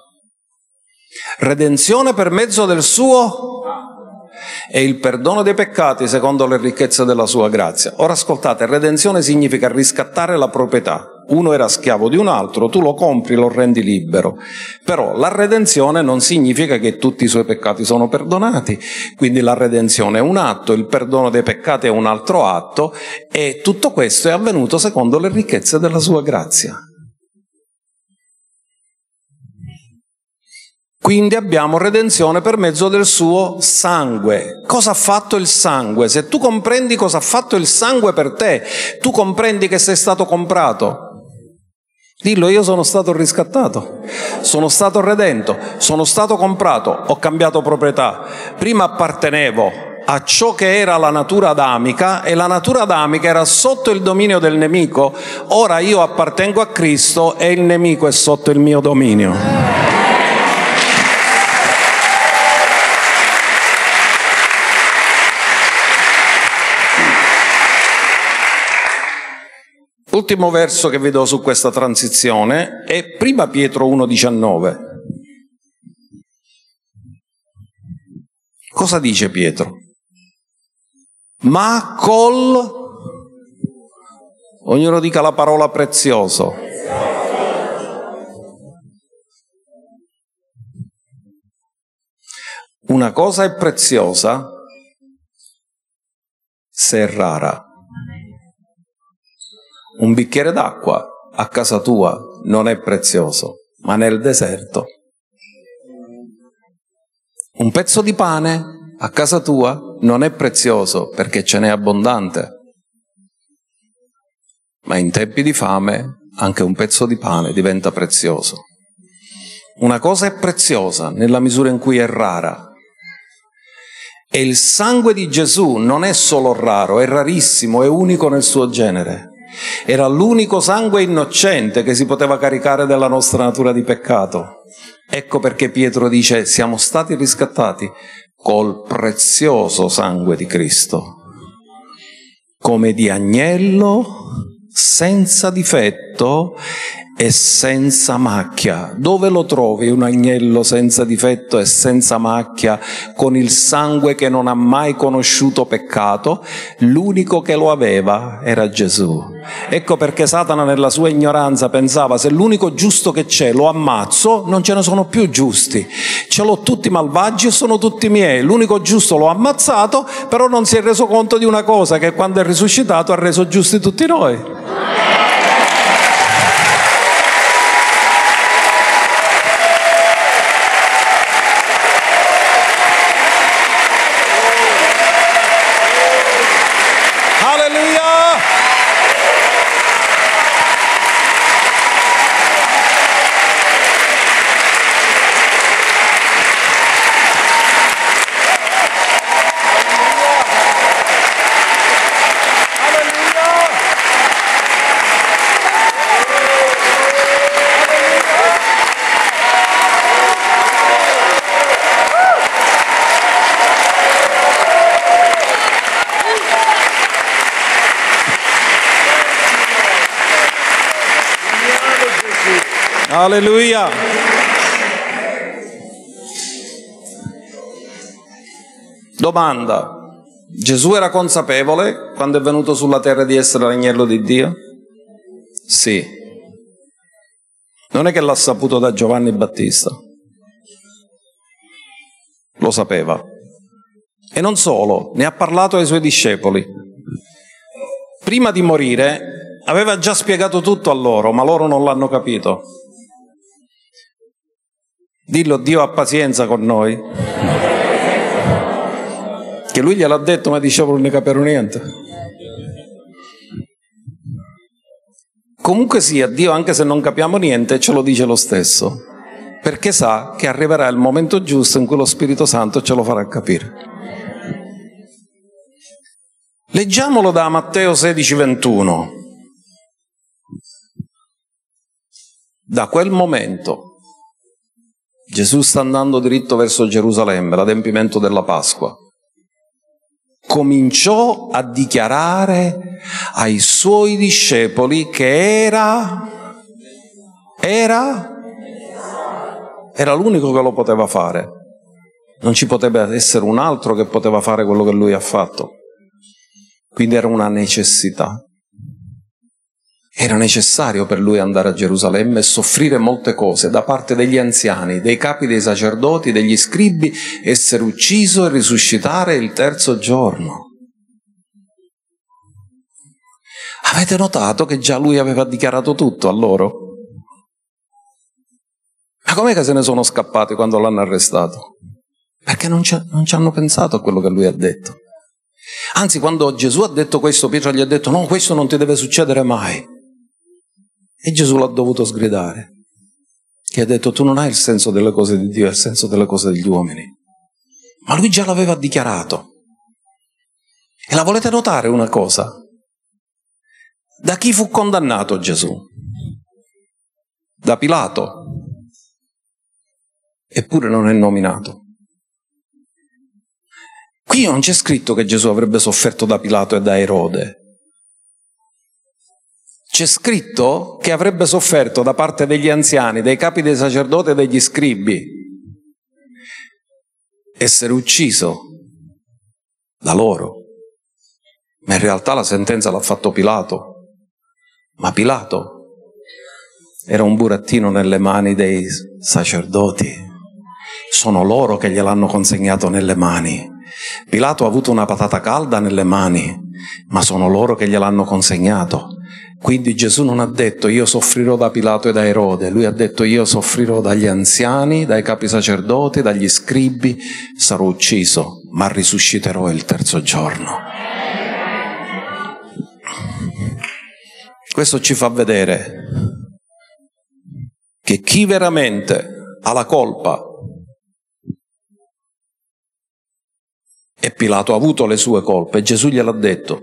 Redenzione per mezzo del suo e il perdono dei peccati secondo le ricchezze della sua grazia. Ora ascoltate, redenzione significa riscattare la proprietà uno era schiavo di un altro, tu lo compri, lo rendi libero. Però la redenzione non significa che tutti i suoi peccati sono perdonati, quindi la redenzione è un atto, il perdono dei peccati è un altro atto e tutto questo è avvenuto secondo le ricchezze della sua grazia. Quindi abbiamo redenzione per mezzo del suo sangue. Cosa ha fatto il sangue? Se tu comprendi cosa ha fatto il sangue per te, tu comprendi che sei stato comprato. Dillo, io sono stato riscattato, sono stato redento, sono stato comprato, ho cambiato proprietà. Prima appartenevo a ciò che era la natura adamica e la natura adamica era sotto il dominio del nemico, ora io appartengo a Cristo e il nemico è sotto il mio dominio. L'ultimo verso che vi do su questa transizione è prima Pietro 1,19. Cosa dice Pietro? Ma col... Ognuno dica la parola prezioso. Una cosa è preziosa se è rara. Un bicchiere d'acqua a casa tua non è prezioso, ma nel deserto. Un pezzo di pane a casa tua non è prezioso perché ce n'è abbondante, ma in tempi di fame anche un pezzo di pane diventa prezioso. Una cosa è preziosa nella misura in cui è rara. E il sangue di Gesù non è solo raro, è rarissimo, è unico nel suo genere. Era l'unico sangue innocente che si poteva caricare della nostra natura di peccato. Ecco perché Pietro dice siamo stati riscattati col prezioso sangue di Cristo, come di agnello senza difetto e senza macchia. Dove lo trovi un agnello senza difetto e senza macchia, con il sangue che non ha mai conosciuto peccato? L'unico che lo aveva era Gesù. Ecco perché Satana nella sua ignoranza pensava se l'unico giusto che c'è lo ammazzo, non ce ne sono più giusti. Ce l'ho tutti malvagi e sono tutti miei. L'unico giusto l'ho ammazzato, però non si è reso conto di una cosa, che quando è risuscitato ha reso giusti tutti noi. Alleluia. Domanda. Gesù era consapevole quando è venuto sulla terra di essere l'agnello di Dio? Sì. Non è che l'ha saputo da Giovanni Battista. Lo sapeva. E non solo, ne ha parlato ai suoi discepoli. Prima di morire aveva già spiegato tutto a loro, ma loro non l'hanno capito. Dillo, Dio ha pazienza con noi. Che lui gliel'ha detto, ma i discepoli non ne capirono niente. Comunque sia, Dio, anche se non capiamo niente, ce lo dice lo stesso, perché sa che arriverà il momento giusto in cui lo Spirito Santo ce lo farà capire. Leggiamolo da Matteo 16, 21. Da quel momento Gesù sta andando diritto verso Gerusalemme, l'adempimento della Pasqua. Cominciò a dichiarare ai suoi discepoli che era, era, era l'unico che lo poteva fare. Non ci poteva essere un altro che poteva fare quello che lui ha fatto. Quindi era una necessità. Era necessario per lui andare a Gerusalemme e soffrire molte cose da parte degli anziani, dei capi dei sacerdoti, degli scribi, essere ucciso e risuscitare il terzo giorno. Avete notato che già lui aveva dichiarato tutto a loro? Ma com'è che se ne sono scappati quando l'hanno arrestato? Perché non ci, non ci hanno pensato a quello che lui ha detto. Anzi, quando Gesù ha detto questo, Pietro gli ha detto no, questo non ti deve succedere mai. E Gesù l'ha dovuto sgridare. Che ha detto tu non hai il senso delle cose di Dio, hai il senso delle cose degli uomini. Ma lui già l'aveva dichiarato. E la volete notare una cosa? Da chi fu condannato Gesù? Da Pilato. Eppure non è nominato. Qui non c'è scritto che Gesù avrebbe sofferto da Pilato e da Erode. C'è scritto che avrebbe sofferto da parte degli anziani, dei capi dei sacerdoti e degli scribi. Essere ucciso da loro. Ma in realtà la sentenza l'ha fatto Pilato. Ma Pilato era un burattino nelle mani dei sacerdoti. Sono loro che gliel'hanno consegnato nelle mani. Pilato ha avuto una patata calda nelle mani, ma sono loro che gliel'hanno consegnato. Quindi Gesù non ha detto io soffrirò da Pilato e da Erode, lui ha detto io soffrirò dagli anziani, dai capi sacerdoti, dagli scribi, sarò ucciso, ma risusciterò il terzo giorno. Questo ci fa vedere che chi veramente ha la colpa E Pilato ha avuto le sue colpe, Gesù gliel'ha detto,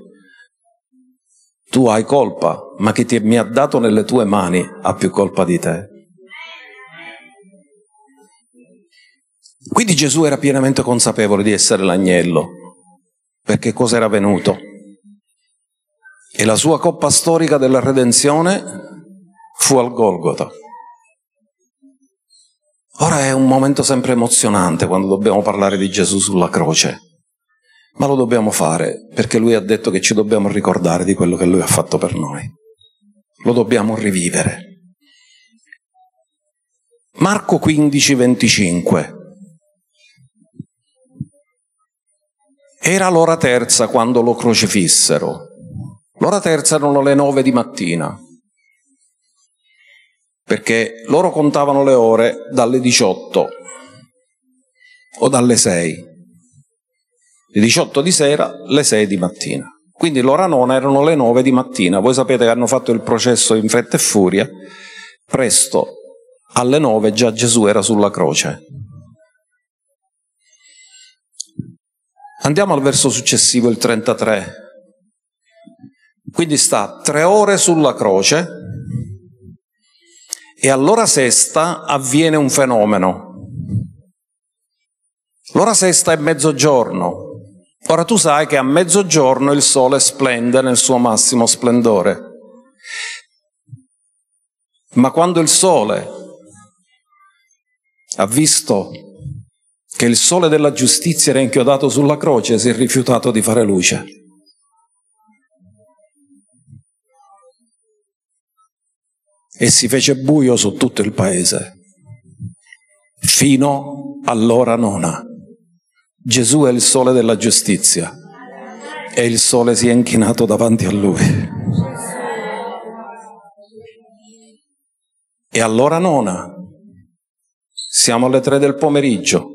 tu hai colpa, ma chi ti, mi ha dato nelle tue mani ha più colpa di te. Quindi Gesù era pienamente consapevole di essere l'agnello, perché cosa era venuto? E la sua coppa storica della redenzione fu al Golgota. Ora è un momento sempre emozionante quando dobbiamo parlare di Gesù sulla croce ma lo dobbiamo fare perché lui ha detto che ci dobbiamo ricordare di quello che lui ha fatto per noi. Lo dobbiamo rivivere. Marco 15, 25. Era l'ora terza quando lo crocifissero. L'ora terza erano le nove di mattina, perché loro contavano le ore dalle 18 o dalle 6 le 18 di sera, le 6 di mattina. Quindi l'ora nona erano le 9 di mattina. Voi sapete che hanno fatto il processo in fretta e furia. Presto, alle 9 già Gesù era sulla croce. Andiamo al verso successivo, il 33. Quindi sta tre ore sulla croce e all'ora sesta avviene un fenomeno. L'ora sesta è mezzogiorno, Ora tu sai che a mezzogiorno il sole splende nel suo massimo splendore, ma quando il sole ha visto che il sole della giustizia era inchiodato sulla croce, si è rifiutato di fare luce. E si fece buio su tutto il paese, fino all'ora nona. Gesù è il sole della giustizia e il sole si è inchinato davanti a lui. E allora nona, siamo alle tre del pomeriggio.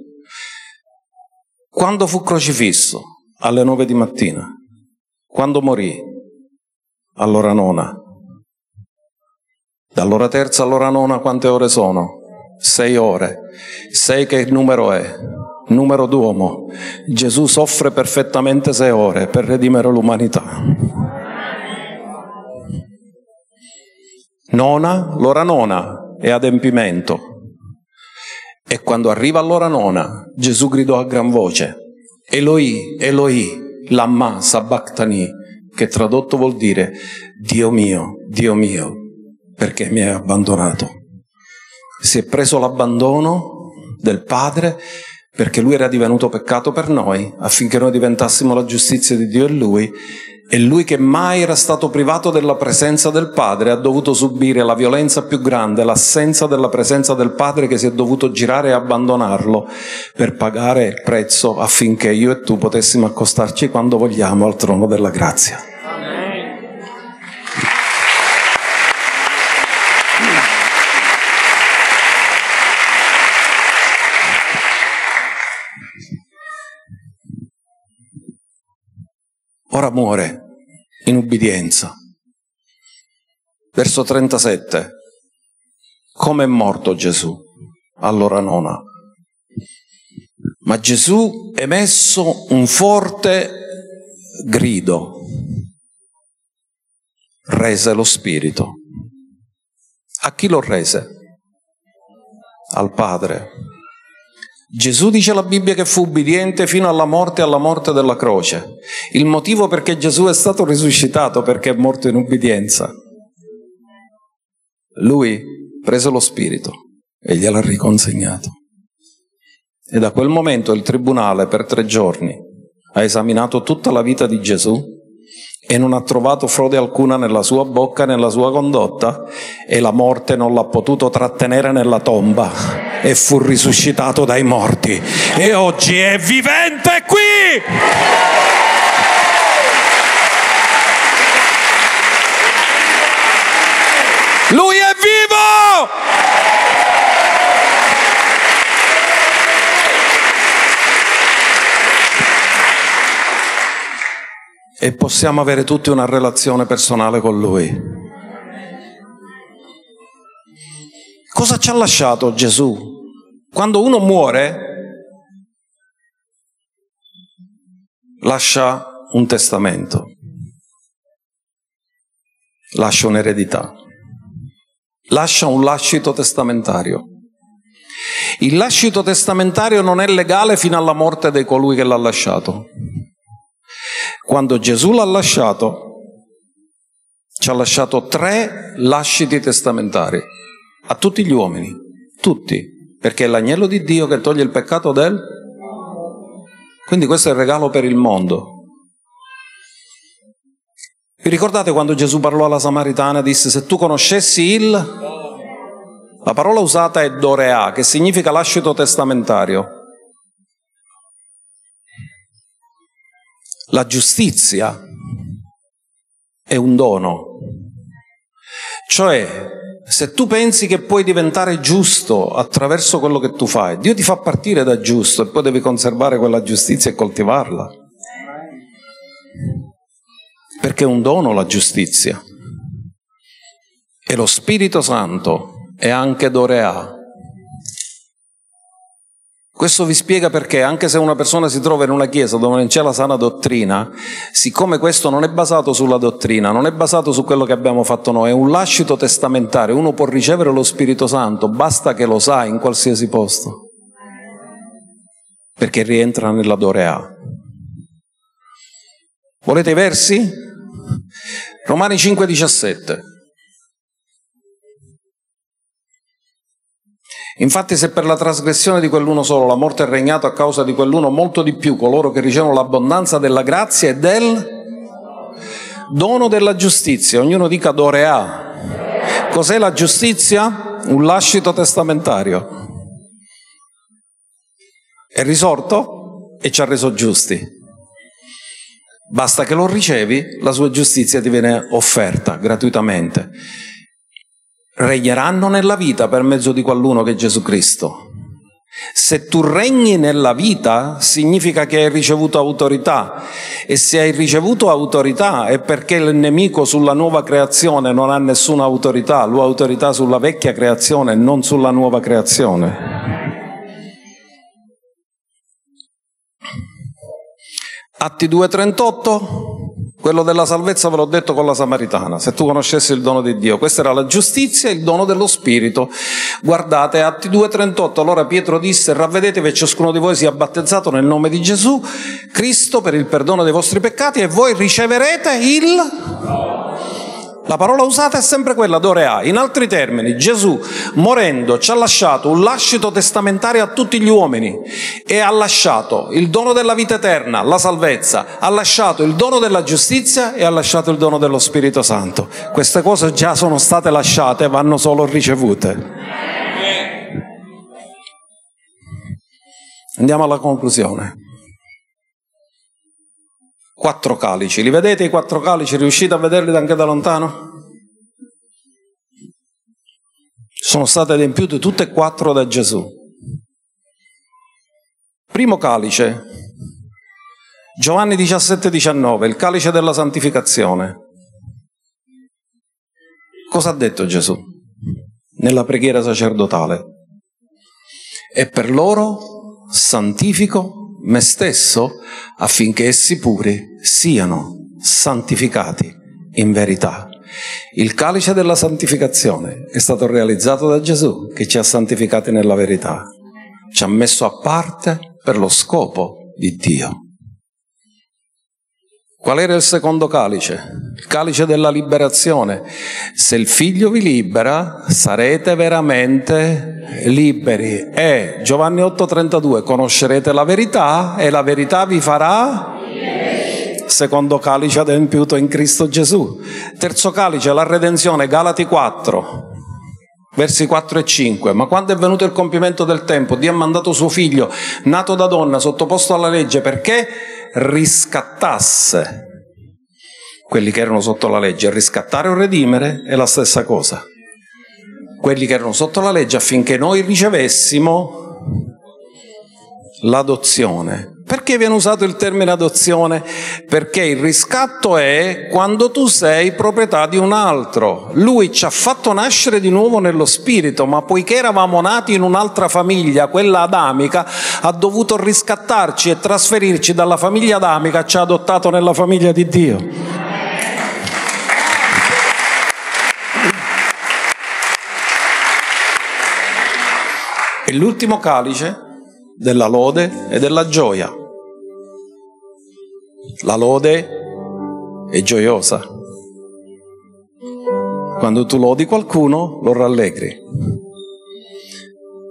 Quando fu crocifisso? Alle nove di mattina. Quando morì? All'ora nona. Dall'ora terza all'ora nona quante ore sono? Sei ore. Sei che numero è? Numero d'uomo. Gesù soffre perfettamente sei ore per redimere l'umanità. Nona, l'ora nona è adempimento. E quando arriva all'ora nona, Gesù gridò a gran voce, Eloi, Eloi, lamma sabachthani, che tradotto vuol dire, Dio mio, Dio mio, perché mi hai abbandonato. Si è preso l'abbandono del Padre perché lui era divenuto peccato per noi, affinché noi diventassimo la giustizia di Dio e lui, e lui che mai era stato privato della presenza del Padre ha dovuto subire la violenza più grande, l'assenza della presenza del Padre che si è dovuto girare e abbandonarlo per pagare il prezzo affinché io e tu potessimo accostarci quando vogliamo al trono della grazia. Ora muore in ubbidienza. Verso 37. Come è morto Gesù? Allora nona. Ma Gesù è messo un forte grido, rese lo spirito. A chi lo rese? Al Padre. Gesù dice la Bibbia che fu ubbidiente fino alla morte e alla morte della croce. Il motivo perché Gesù è stato risuscitato perché è morto in ubbidienza. Lui prese lo spirito e gliel'ha riconsegnato. E da quel momento il tribunale per tre giorni ha esaminato tutta la vita di Gesù e non ha trovato frode alcuna nella sua bocca, nella sua condotta e la morte non l'ha potuto trattenere nella tomba e fu risuscitato dai morti e oggi è vivente qui. Lui è vivo! e possiamo avere tutti una relazione personale con Lui. Cosa ci ha lasciato Gesù? Quando uno muore, lascia un testamento, lascia un'eredità, lascia un lascito testamentario. Il lascito testamentario non è legale fino alla morte di colui che l'ha lasciato. Quando Gesù l'ha lasciato, ci ha lasciato tre lasciti testamentari a tutti gli uomini, tutti, perché è l'agnello di Dio che toglie il peccato del... Quindi questo è il regalo per il mondo. Vi ricordate quando Gesù parlò alla Samaritana e disse se tu conoscessi il... La parola usata è dorea, che significa lascito testamentario. La giustizia è un dono. Cioè, se tu pensi che puoi diventare giusto attraverso quello che tu fai, Dio ti fa partire da giusto e poi devi conservare quella giustizia e coltivarla. Perché è un dono la giustizia. E lo Spirito Santo è anche Dorea, questo vi spiega perché, anche se una persona si trova in una chiesa dove non c'è la sana dottrina, siccome questo non è basato sulla dottrina, non è basato su quello che abbiamo fatto noi, è un lascito testamentario, uno può ricevere lo Spirito Santo, basta che lo sa in qualsiasi posto, perché rientra nella Dorea. Volete i versi? Romani 5,17. Infatti se per la trasgressione di quell'uno solo la morte è regnato a causa di quell'uno molto di più coloro che ricevono l'abbondanza della grazia e del dono della giustizia, ognuno dica dorea. Cos'è la giustizia? Un lascito testamentario. È risorto e ci ha reso giusti. Basta che lo ricevi, la sua giustizia ti viene offerta gratuitamente regneranno nella vita per mezzo di qualcuno che è Gesù Cristo. Se tu regni nella vita significa che hai ricevuto autorità e se hai ricevuto autorità è perché il nemico sulla nuova creazione non ha nessuna autorità, lui ha autorità sulla vecchia creazione non sulla nuova creazione. Atti 2.38 quello della salvezza ve l'ho detto con la Samaritana, se tu conoscessi il dono di Dio. Questa era la giustizia, il dono dello Spirito. Guardate, Atti 2.38, allora Pietro disse, ravvedetevi e ciascuno di voi sia battezzato nel nome di Gesù, Cristo, per il perdono dei vostri peccati e voi riceverete il... La parola usata è sempre quella dorea. In altri termini, Gesù morendo ci ha lasciato un lascito testamentario a tutti gli uomini e ha lasciato il dono della vita eterna, la salvezza, ha lasciato il dono della giustizia e ha lasciato il dono dello Spirito Santo. Queste cose già sono state lasciate, vanno solo ricevute. Andiamo alla conclusione. Quattro calici, li vedete i quattro calici? Riuscite a vederli anche da lontano? Sono state adempiute tutte e quattro da Gesù. Primo calice, Giovanni 17-19, il calice della santificazione. Cosa ha detto Gesù nella preghiera sacerdotale? E per loro santifico me stesso affinché essi puri siano santificati in verità. Il calice della santificazione è stato realizzato da Gesù che ci ha santificati nella verità, ci ha messo a parte per lo scopo di Dio. Qual era il secondo calice? Il calice della liberazione. Se il figlio vi libera, sarete veramente liberi. E Giovanni 8:32, conoscerete la verità e la verità vi farà secondo calice adempiuto in Cristo Gesù. Terzo calice, la redenzione, Galati 4, versi 4 e 5. Ma quando è venuto il compimento del tempo, Dio ha mandato suo figlio, nato da donna, sottoposto alla legge, perché riscattasse quelli che erano sotto la legge. Riscattare o redimere è la stessa cosa. Quelli che erano sotto la legge affinché noi ricevessimo l'adozione. Perché viene usato il termine adozione? Perché il riscatto è quando tu sei proprietà di un altro. Lui ci ha fatto nascere di nuovo nello spirito, ma poiché eravamo nati in un'altra famiglia, quella adamica, ha dovuto riscattarci e trasferirci dalla famiglia adamica, ci ha adottato nella famiglia di Dio. E l'ultimo calice della lode e della gioia. La lode è gioiosa. Quando tu lodi qualcuno lo rallegri.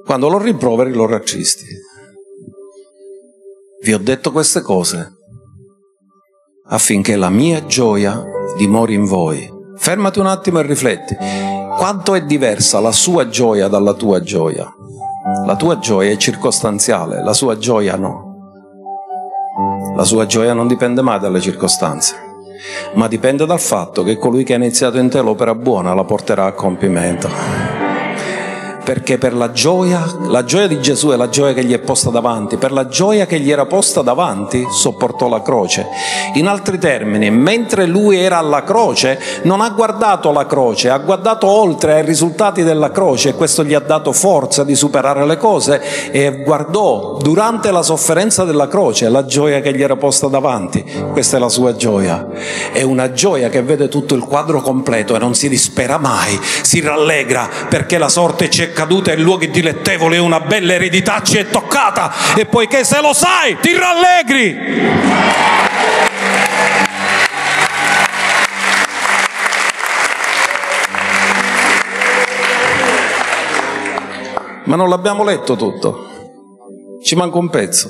Quando lo rimproveri lo rattristi. Vi ho detto queste cose affinché la mia gioia dimori in voi. Fermati un attimo e rifletti. Quanto è diversa la sua gioia dalla tua gioia? La tua gioia è circostanziale, la sua gioia no. La sua gioia non dipende mai dalle circostanze, ma dipende dal fatto che colui che ha iniziato in te l'opera buona la porterà a compimento perché per la gioia, la gioia di Gesù è la gioia che gli è posta davanti, per la gioia che gli era posta davanti sopportò la croce. In altri termini, mentre lui era alla croce, non ha guardato la croce, ha guardato oltre ai risultati della croce e questo gli ha dato forza di superare le cose e guardò durante la sofferenza della croce la gioia che gli era posta davanti. Questa è la sua gioia. È una gioia che vede tutto il quadro completo e non si dispera mai, si rallegra perché la sorte ci è caduta in luoghi dilettevoli e una bella eredità ci è toccata e poiché se lo sai ti rallegri. Ma non l'abbiamo letto tutto, ci manca un pezzo.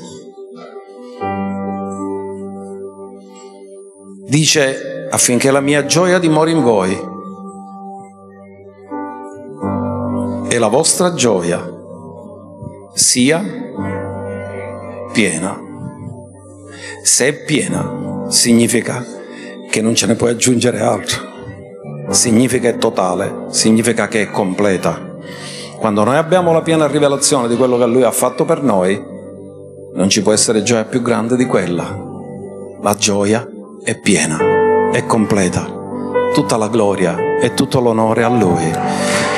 Dice affinché la mia gioia dimori in voi e la vostra gioia sia piena. Se è piena, significa che non ce ne puoi aggiungere altro. Significa che è totale, significa che è completa. Quando noi abbiamo la piena rivelazione di quello che Lui ha fatto per noi, non ci può essere gioia più grande di quella. La gioia è piena, è completa. Tutta la gloria e tutto l'onore a Lui.